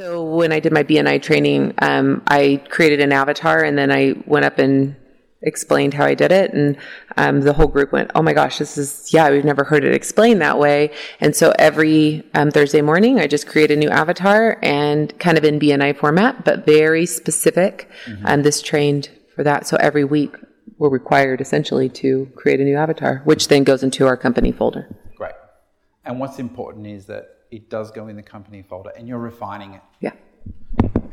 So when I did my BNI training, um, I created an avatar and then I went up and explained how I did it. And um, the whole group went, oh my gosh, this is, yeah, we've never heard it explained that way. And so every um, Thursday morning, I just create a new avatar and kind of in BNI format, but very specific. Mm-hmm. And this trained for that. So every week, we're required essentially to create a new avatar, which then goes into our company folder. And what's important is that it does go in the company folder and you're refining it. Yeah.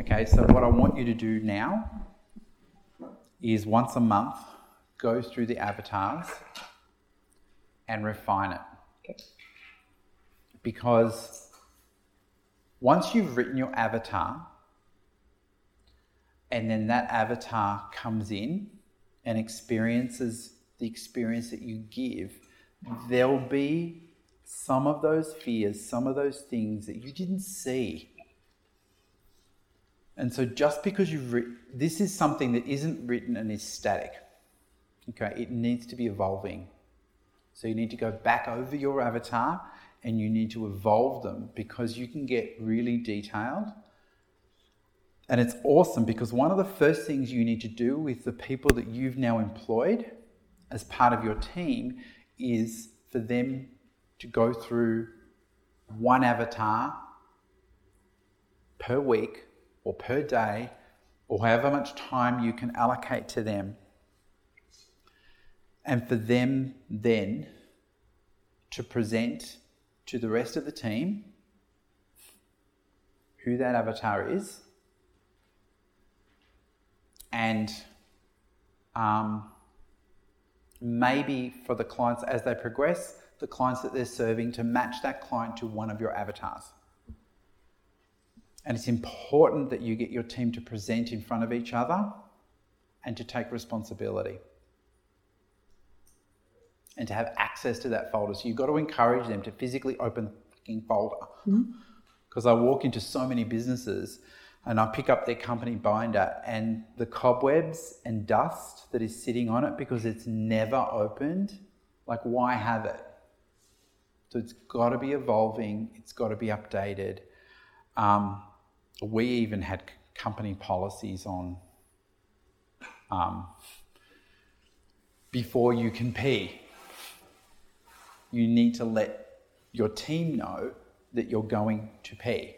Okay, so what I want you to do now is once a month go through the avatars and refine it. Okay. Because once you've written your avatar, and then that avatar comes in and experiences the experience that you give, there'll be some of those fears, some of those things that you didn't see. And so, just because you've written, this is something that isn't written and is static. Okay, it needs to be evolving. So, you need to go back over your avatar and you need to evolve them because you can get really detailed. And it's awesome because one of the first things you need to do with the people that you've now employed as part of your team is for them to go through one avatar per week or per day or however much time you can allocate to them. And for them then to present to the rest of the team who that avatar is and um, maybe for the clients as they progress the clients that they're serving to match that client to one of your avatars. And it's important that you get your team to present in front of each other and to take responsibility and to have access to that folder. So you've got to encourage them to physically open the fucking folder. Because mm-hmm. I walk into so many businesses and I pick up their company binder and the cobwebs and dust that is sitting on it because it's never opened. Like, why have it? So it's got to be evolving, it's got to be updated. Um, we even had company policies on um, before you can pee. You need to let your team know that you're going to pee.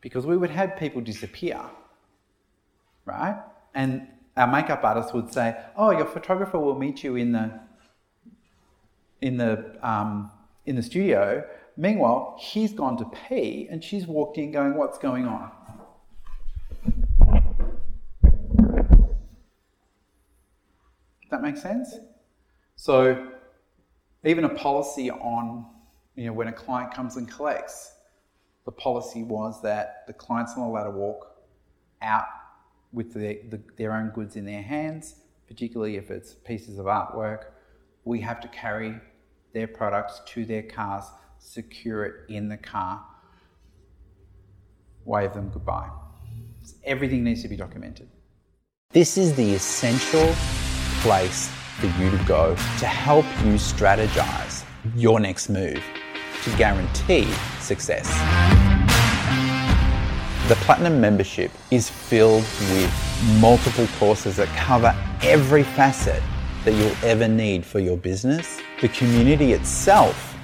Because we would have people disappear, right? And our makeup artist would say, "Oh, your photographer will meet you in the in the um, in the studio. Meanwhile, he's gone to pee and she's walked in going, What's going on? That makes sense? So, even a policy on, you know, when a client comes and collects, the policy was that the client's not allowed to walk out with the, the, their own goods in their hands, particularly if it's pieces of artwork. We have to carry their products to their cars, secure it in the car, wave them goodbye. Everything needs to be documented. This is the essential place for you to go to help you strategize your next move to guarantee success. The Platinum membership is filled with multiple courses that cover every facet that you'll ever need for your business. The community itself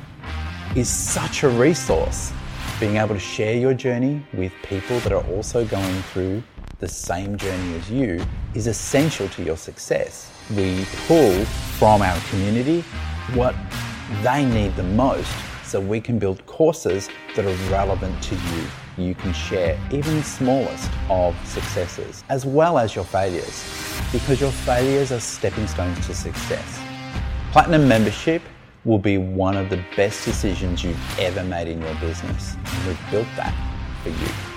is such a resource. Being able to share your journey with people that are also going through the same journey as you is essential to your success. We pull from our community what they need the most so we can build courses that are relevant to you you can share even the smallest of successes, as well as your failures, because your failures are stepping stones to success. Platinum membership will be one of the best decisions you've ever made in your business. We've built that for you.